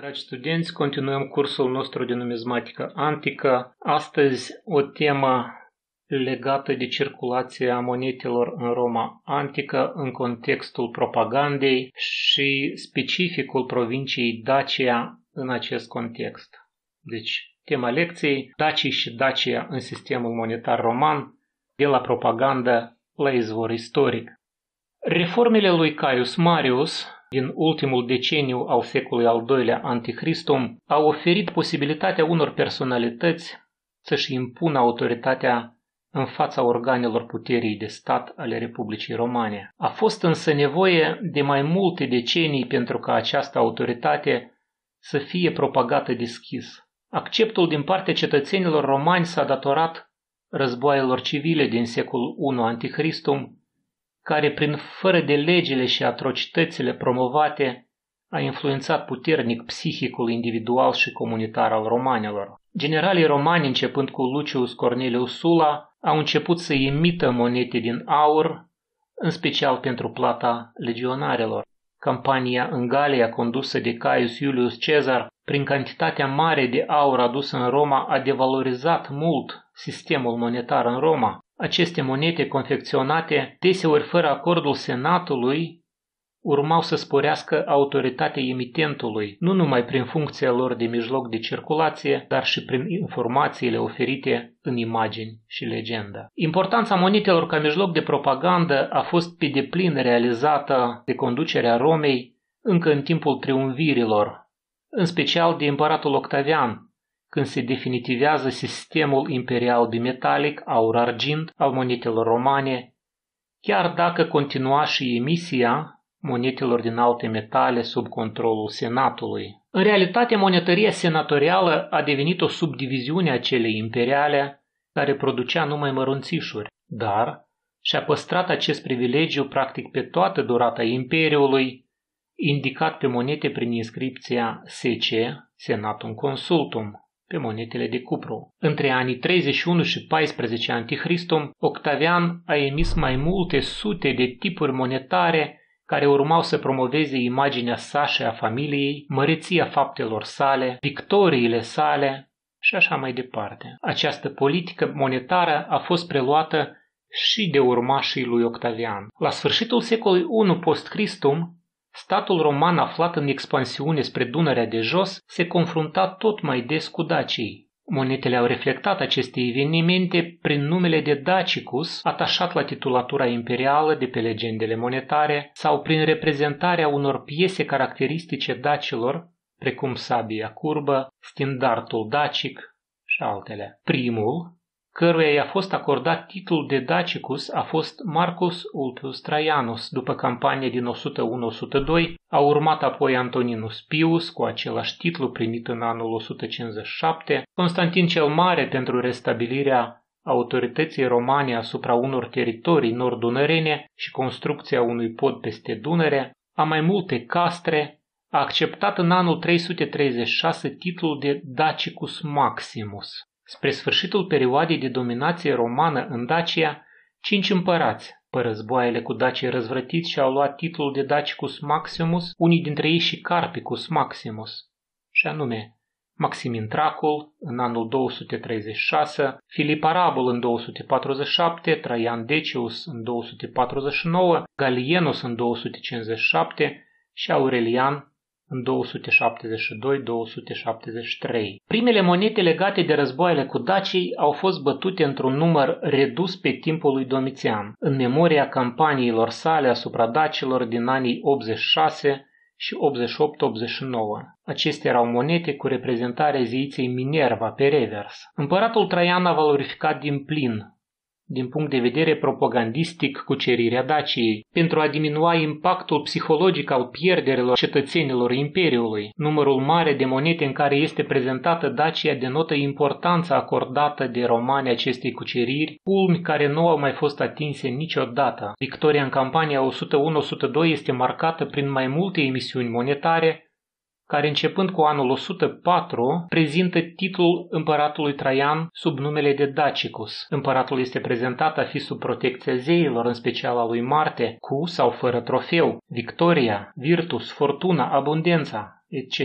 Dragi studenți, continuăm cursul nostru de numismatică antică. Astăzi o temă legată de circulația monetelor în Roma antică în contextul propagandei și specificul provinciei Dacia în acest context. Deci, tema lecției, Dacii și Dacia în sistemul monetar roman, de la propagandă la izvor istoric. Reformele lui Caius Marius din ultimul deceniu al secolului al doilea Anticristum au oferit posibilitatea unor personalități să-și impună autoritatea în fața organelor puterii de stat ale Republicii Romane. A fost însă nevoie de mai multe decenii pentru ca această autoritate să fie propagată deschis. Acceptul din partea cetățenilor romani s-a datorat războaielor civile din secolul I Anticristum, care prin fără de legile și atrocitățile promovate a influențat puternic psihicul individual și comunitar al romanilor. Generalii romani, începând cu Lucius Cornelius Sula, au început să emită monede din aur, în special pentru plata legionarilor. Campania în Galia condusă de Caius Iulius Cezar, prin cantitatea mare de aur adusă în Roma, a devalorizat mult sistemul monetar în Roma. Aceste monede confecționate, deseori fără acordul senatului, urmau să sporească autoritatea emitentului, nu numai prin funcția lor de mijloc de circulație, dar și prin informațiile oferite în imagini și legendă. Importanța monetelor ca mijloc de propagandă a fost pe deplin realizată de conducerea Romei încă în timpul triumvirilor, în special de împăratul Octavian, când se definitivează sistemul imperial bimetalic aur-argint al monetelor romane, chiar dacă continua și emisia monetelor din alte metale sub controlul senatului. În realitate, monetăria senatorială a devenit o subdiviziune a celei imperiale, care producea numai mărunțișuri, dar și-a păstrat acest privilegiu practic pe toată durata imperiului, indicat pe monete prin inscripția SC, Senatum Consultum, pe monetele de cupru. Între anii 31 și 14 Anticristum, Octavian a emis mai multe sute de tipuri monetare care urmau să promoveze imaginea sa și a familiei, măreția faptelor sale, victoriile sale și așa mai departe. Această politică monetară a fost preluată și de urmașii lui Octavian. La sfârșitul secolului I post-Christum, statul roman aflat în expansiune spre Dunărea de jos se confrunta tot mai des cu dacii. Monetele au reflectat aceste evenimente prin numele de Dacicus, atașat la titulatura imperială de pe legendele monetare, sau prin reprezentarea unor piese caracteristice dacilor, precum sabia curbă, standardul dacic și altele. Primul, căruia i-a fost acordat titlul de Dacicus a fost Marcus Ulpius Traianus. După campania din 101-102, a urmat apoi Antoninus Pius cu același titlu primit în anul 157, Constantin cel Mare pentru restabilirea autorității romane asupra unor teritorii nord-dunărene și construcția unui pod peste Dunăre, a mai multe castre, a acceptat în anul 336 titlul de Dacicus Maximus. Spre sfârșitul perioadei de dominație romană în Dacia, cinci împărați, pe războaiele cu dacii răzvrătiți și au luat titlul de Dacicus Maximus, unii dintre ei și Carpicus Maximus, și anume Maximin Tracul în anul 236, Filip Arabul în 247, Traian Decius în 249, Galienus în 257 și Aurelian în 272-273. Primele monede legate de războaiele cu dacii au fost bătute într-un număr redus pe timpul lui Domitian, în memoria campaniilor sale asupra dacilor din anii 86 și 88-89. Acestea erau monete cu reprezentarea zeiței Minerva pe revers. Împăratul Traian a valorificat din plin din punct de vedere propagandistic cucerirea Daciei, pentru a diminua impactul psihologic al pierderilor cetățenilor Imperiului. Numărul mare de monede în care este prezentată Dacia denotă importanța acordată de romani acestei cuceriri, culmi care nu au mai fost atinse niciodată. Victoria în campania 101-102 este marcată prin mai multe emisiuni monetare, care începând cu anul 104 prezintă titlul împăratului Traian sub numele de Dacicus. Împăratul este prezentat a fi sub protecția zeilor, în special a lui Marte, cu sau fără trofeu, victoria, virtus, fortuna, abundența, etc.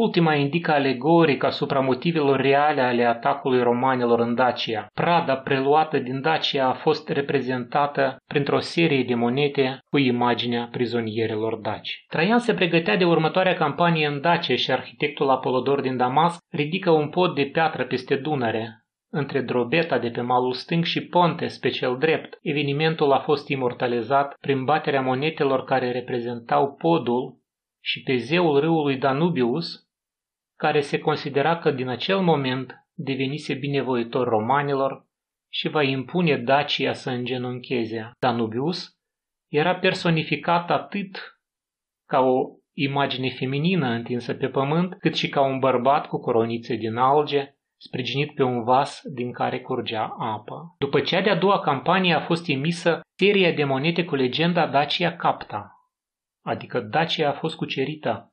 Ultima indică alegoric asupra motivelor reale ale atacului romanilor în Dacia. Prada preluată din Dacia a fost reprezentată printr-o serie de monede cu imaginea prizonierilor daci. Traian se pregătea de următoarea campanie în Dacia și arhitectul Apolodor din Damasc ridică un pod de piatră peste Dunăre, între drobeta de pe malul stâng și ponte spre cel drept, evenimentul a fost imortalizat prin baterea monetelor care reprezentau podul și pe zeul râului Danubius, care se considera că din acel moment devenise binevoitor romanilor și va impune Dacia să îngenuncheze. Danubius era personificat atât ca o imagine feminină întinsă pe pământ, cât și ca un bărbat cu coronițe din alge, sprijinit pe un vas din care curgea apă. După cea de-a doua campanie a fost emisă seria de monede cu legenda Dacia Capta, adică Dacia a fost cucerită,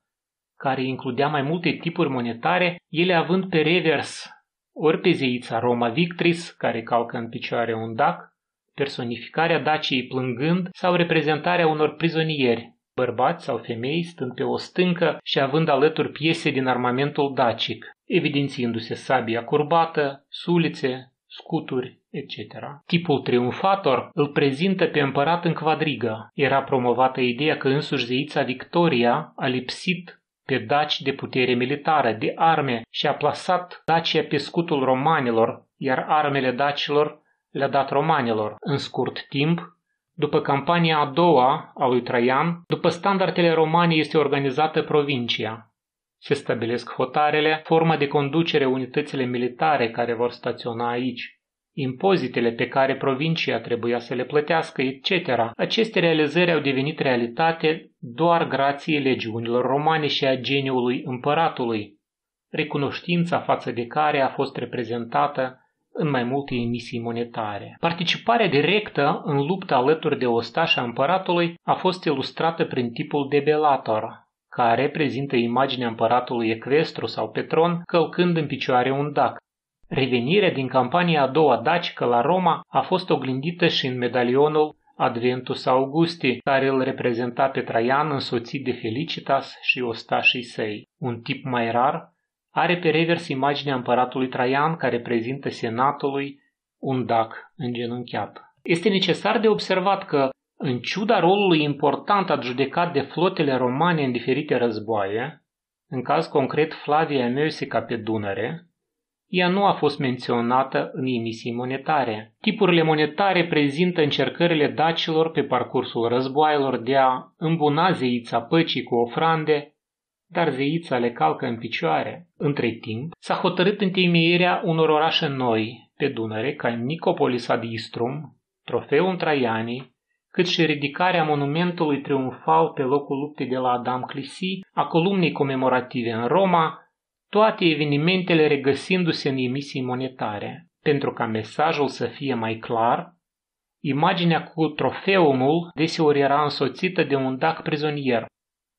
care includea mai multe tipuri monetare, ele având pe revers ori pe zeița Roma Victris, care calcă în picioare un dac, personificarea Daciei plângând sau reprezentarea unor prizonieri, bărbați sau femei stând pe o stâncă și având alături piese din armamentul dacic, evidențiindu-se sabia curbată, sulițe, scuturi, etc. Tipul triumfator îl prezintă pe împărat în quadrigă. Era promovată ideea că însuși zeița Victoria a lipsit pe daci de putere militară, de arme și a plasat Dacia pe scutul romanilor, iar armele dacilor le-a dat romanilor. În scurt timp, după campania a doua a lui Traian, după standardele romane este organizată provincia. Se stabilesc hotarele, forma de conducere unitățile militare care vor staționa aici, impozitele pe care provincia trebuia să le plătească, etc. Aceste realizări au devenit realitate doar grație legiunilor romane și a geniului împăratului, recunoștința față de care a fost reprezentată în mai multe emisii monetare. Participarea directă în lupta alături de ostașa împăratului a fost ilustrată prin tipul de belator, care prezintă imaginea împăratului ecvestru sau petron călcând în picioare un dac. Revenirea din campania a doua dacică la Roma a fost oglindită și în medalionul Adventus Augusti, care îl reprezenta pe Traian însoțit de Felicitas și ostașii săi. Un tip mai rar are pe revers imaginea împăratului Traian care prezintă senatului un dac îngenunchiat. Este necesar de observat că, în ciuda rolului important adjudecat de flotele romane în diferite războaie, în caz concret Flavia Meusica pe Dunăre, ea nu a fost menționată în emisii monetare. Tipurile monetare prezintă încercările dacilor pe parcursul războaielor de a îmbuna zeița păcii cu ofrande dar zeița le calcă în picioare. Între timp, s-a hotărât întemeierea unor orașe noi pe Dunăre, ca Nicopolis ad Istrum, trofeul Traianii, cât și ridicarea monumentului triumfal pe locul luptei de la Adam Clisi, a columnei comemorative în Roma, toate evenimentele regăsindu-se în emisii monetare. Pentru ca mesajul să fie mai clar, imaginea cu trofeumul deseori era însoțită de un dac prizonier,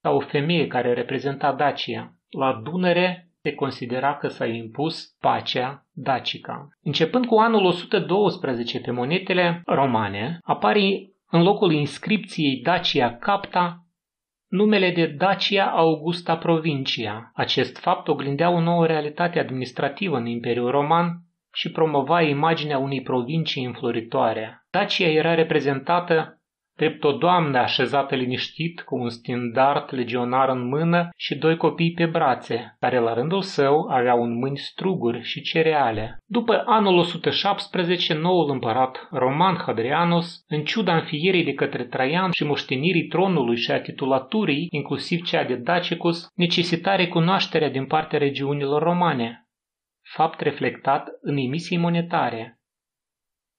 sau o femeie care reprezenta Dacia. La Dunăre se considera că s-a impus pacea dacica. Începând cu anul 112 pe monetele romane, apare în locul inscripției Dacia Capta numele de Dacia Augusta Provincia. Acest fapt oglindea o nouă realitate administrativă în Imperiul Roman și promova imaginea unei provincii înfloritoare. Dacia era reprezentată drept o doamnă așezată liniștit cu un standard legionar în mână și doi copii pe brațe, care la rândul său aveau în mâini struguri și cereale. După anul 117, noul împărat Roman Hadrianus, în ciuda înfierii de către Traian și moștenirii tronului și a titulaturii, inclusiv cea de Dacicus, necesita recunoașterea din partea regiunilor romane, fapt reflectat în emisii monetare.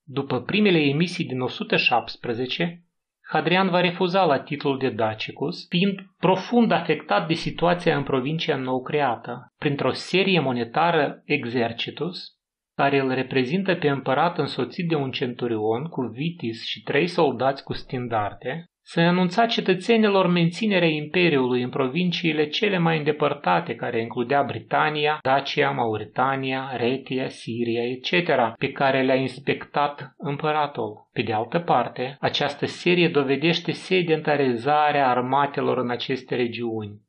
După primele emisii din 117, Hadrian va refuza la titlul de Dacicus, fiind profund afectat de situația în provincia nou creată. Printr-o serie monetară Exercitus, care îl reprezintă pe împărat însoțit de un centurion cu vitis și trei soldați cu standarde, să anunța cetățenilor menținerea imperiului în provinciile cele mai îndepărtate, care includea Britania, Dacia, Mauritania, Retia, Siria, etc., pe care le-a inspectat împăratul. Pe de altă parte, această serie dovedește sedentarizarea armatelor în aceste regiuni.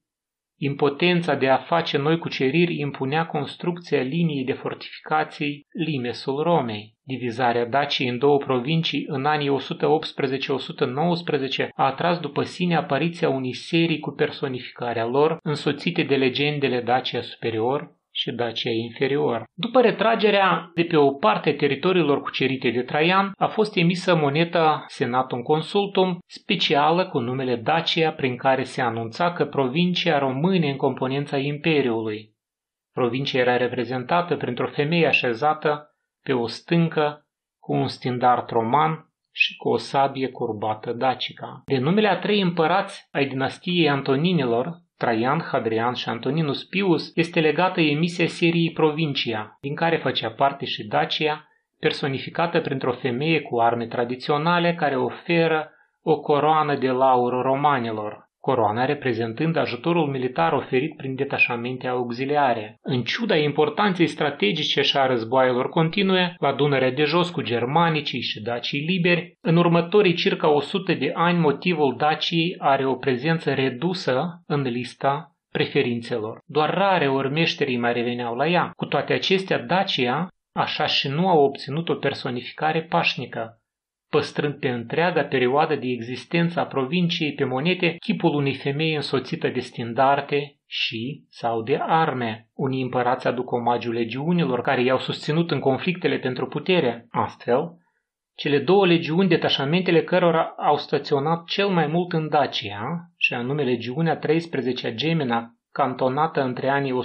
Impotența de a face noi cuceriri impunea construcția liniei de fortificații Limesul Romei. Divizarea Daciei în două provincii în anii 118-119 a atras după sine apariția unei serii cu personificarea lor, însoțite de legendele Dacia Superior, și Dacia inferior. După retragerea de pe o parte a teritoriilor cucerite de Traian, a fost emisă moneta Senatum Consultum specială cu numele Dacia, prin care se anunța că provincia române în componența Imperiului. Provincia era reprezentată printr-o femeie așezată pe o stâncă cu un standard roman și cu o sabie curbată dacica. De numele a trei împărați ai dinastiei Antoninilor, Traian, Hadrian și Antoninus Pius este legată emisia seriei Provincia, din care făcea parte și Dacia, personificată printr-o femeie cu arme tradiționale care oferă o coroană de laur romanilor coroana reprezentând ajutorul militar oferit prin detașamente auxiliare. În ciuda importanței strategice și a războaielor continue, la Dunărea de jos cu germanicii și dacii liberi, în următorii circa 100 de ani motivul Daciei are o prezență redusă în lista preferințelor. Doar rare ori meșterii mai reveneau la ea. Cu toate acestea, Dacia, așa și nu a obținut o personificare pașnică, păstrând pe întreaga perioadă de existență a provinciei pe monete chipul unei femei însoțită de stindarte și sau de arme. Unii împărați aduc omagiu legiunilor care i-au susținut în conflictele pentru putere. Astfel, cele două legiuni, detașamentele cărora au staționat cel mai mult în Dacia, și anume legiunea 13 Gemina, cantonată între anii 106-270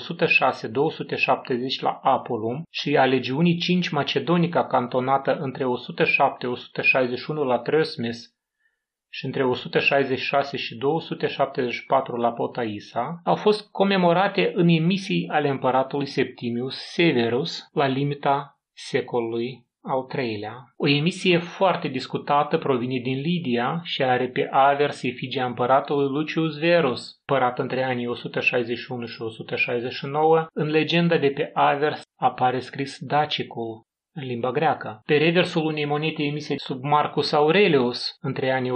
la Apolum și a legiunii 5 Macedonica cantonată între 107-161 la Trăsmes și între 166 și 274 la Potaisa, au fost comemorate în emisii ale împăratului Septimius Severus la limita secolului al treilea. O emisie foarte discutată provine din Lidia și are pe avers efigia împăratului Lucius Verus, părat între anii 161 și 169. În legenda de pe avers apare scris Dacicul, în limba greacă. Pe reversul unei monede emise sub Marcus Aurelius între anii 176-177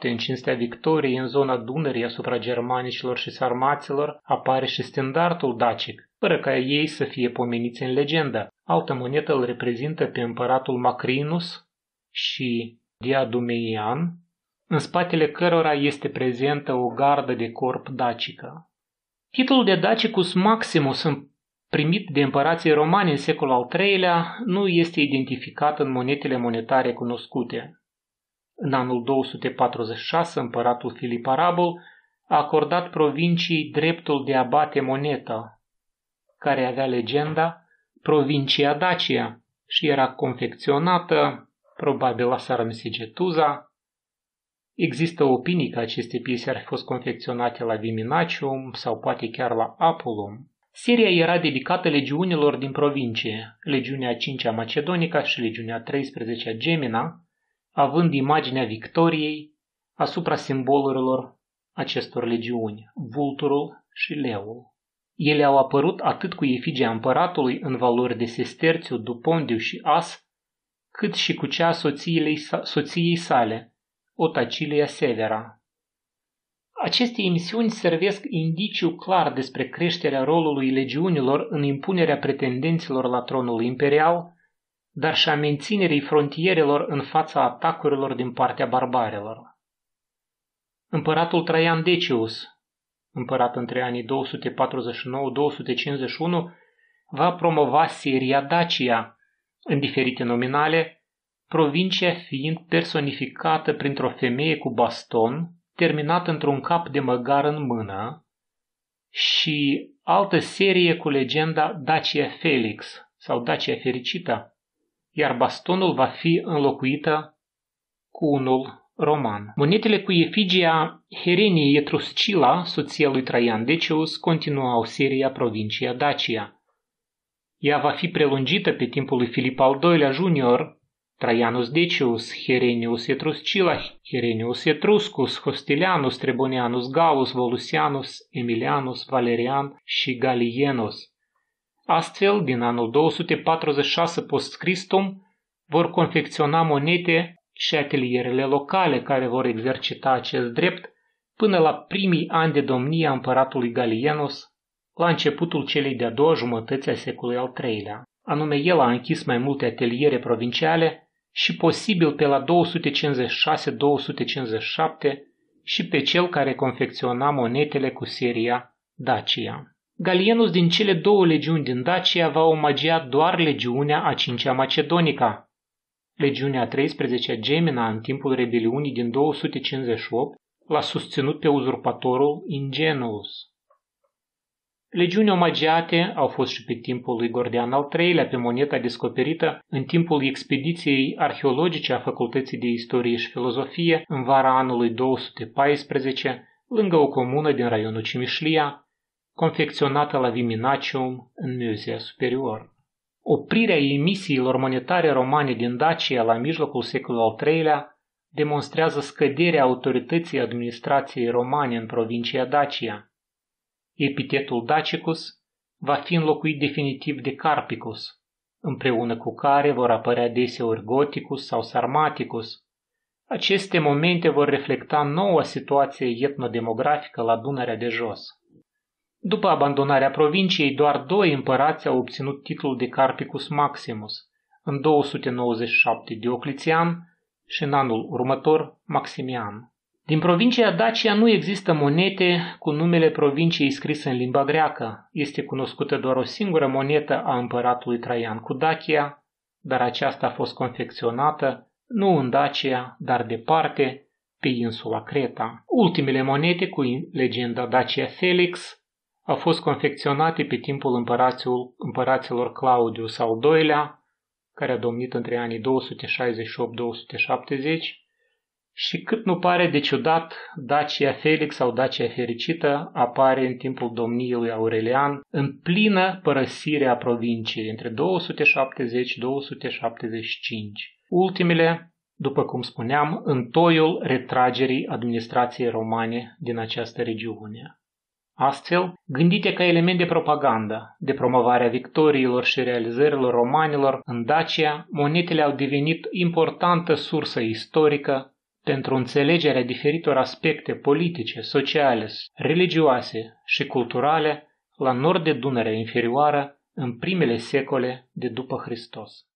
în cinstea victoriei în zona Dunării asupra germanicilor și sarmaților apare și standardul dacic, fără ca ei să fie pomeniți în legendă. Altă monedă îl reprezintă pe împăratul Macrinus și Diadumeian, în spatele cărora este prezentă o gardă de corp dacică. Titlul de Dacicus Maximus primit de împărații romani în secolul al III-lea nu este identificat în monetele monetare cunoscute. În anul 246, împăratul Filip Arabul a acordat provinciei dreptul de a bate moneta, care avea legenda provincia Dacia și era confecționată, probabil la Saramsigetuza. Există opinii că aceste piese ar fi fost confecționate la Viminacium sau poate chiar la Apulum. Seria era dedicată legiunilor din provincie, legiunea 5-a Macedonica și legiunea 13-a Gemina, având imaginea victoriei asupra simbolurilor acestor legiuni, vulturul și leul. Ele au apărut atât cu efigia împăratului în valori de sesterțiu, dupondiu și as, cât și cu cea soției, soției sale, Otacilia Severa, aceste emisiuni servesc indiciu clar despre creșterea rolului legiunilor în impunerea pretendenților la tronul imperial, dar și a menținerii frontierelor în fața atacurilor din partea barbarelor. Împăratul Traian Decius, împărat între anii 249-251, va promova Siria Dacia, în diferite nominale, provincia fiind personificată printr-o femeie cu baston, terminat într-un cap de măgar în mână și altă serie cu legenda Dacia Felix sau Dacia Fericită, iar bastonul va fi înlocuită cu unul roman. Monetele cu efigia Hereniei Etruscila, soția lui Traian Decius, continuau seria provincia Dacia. Ea va fi prelungită pe timpul lui Filip al II-lea Junior Traianus Decius, Herenius Etruscila, Herenius Etruscus, Hostilianus, Trebonianus Gallus, Volusianus, Emilianus, Valerian și Galienus. Astfel, din anul 246 post-Christum, vor confecționa monede și atelierele locale care vor exercita acest drept până la primii ani de domnie a împăratului Galienus, la începutul celei de-a doua jumătăți a secolului al III-lea. Anume, el a închis mai multe ateliere provinciale și posibil pe la 256-257 și pe cel care confecționa monetele cu seria Dacia. Galienus din cele două legiuni din Dacia va omagia doar legiunea a cincea Macedonica. Legiunea a 13 Gemina în timpul rebeliunii din 258 l-a susținut pe uzurpatorul Ingenuus. Legiuni omagiate au fost și pe timpul lui Gordian al III-lea pe moneta descoperită în timpul expediției arheologice a Facultății de Istorie și Filozofie în vara anului 214, lângă o comună din raionul Cimișlia, confecționată la Viminacium în Muzea Superior. Oprirea emisiilor monetare romane din Dacia la mijlocul secolului al III-lea demonstrează scăderea autorității administrației romane în provincia Dacia. Epitetul Dacicus va fi înlocuit definitiv de Carpicus, împreună cu care vor apărea deseori Goticus sau Sarmaticus. Aceste momente vor reflecta noua situație etnodemografică la Dunărea de jos. După abandonarea provinciei, doar doi împărați au obținut titlul de Carpicus Maximus, în 297 Diocletian și în anul următor Maximian. Din provincia Dacia nu există monete cu numele provinciei scrise în limba greacă. Este cunoscută doar o singură monetă a împăratului Traian cu Dacia, dar aceasta a fost confecționată nu în Dacia, dar departe, pe insula Creta. Ultimele monete cu legenda Dacia Felix au fost confecționate pe timpul împăraților Claudius al II-lea, care a domnit între anii 268-270 și cât nu pare de ciudat, Dacia Felix sau Dacia Fericită apare în timpul domniei lui Aurelian în plină părăsire a provinciei, între 270-275. Ultimele, după cum spuneam, în toiul retragerii administrației romane din această regiune. Astfel, gândite ca element de propagandă, de promovare a victoriilor și realizărilor romanilor în Dacia, monetele au devenit importantă sursă istorică pentru înțelegerea diferitor aspecte politice, sociale, religioase și culturale la nord de Dunărea inferioară în primele secole de după Hristos.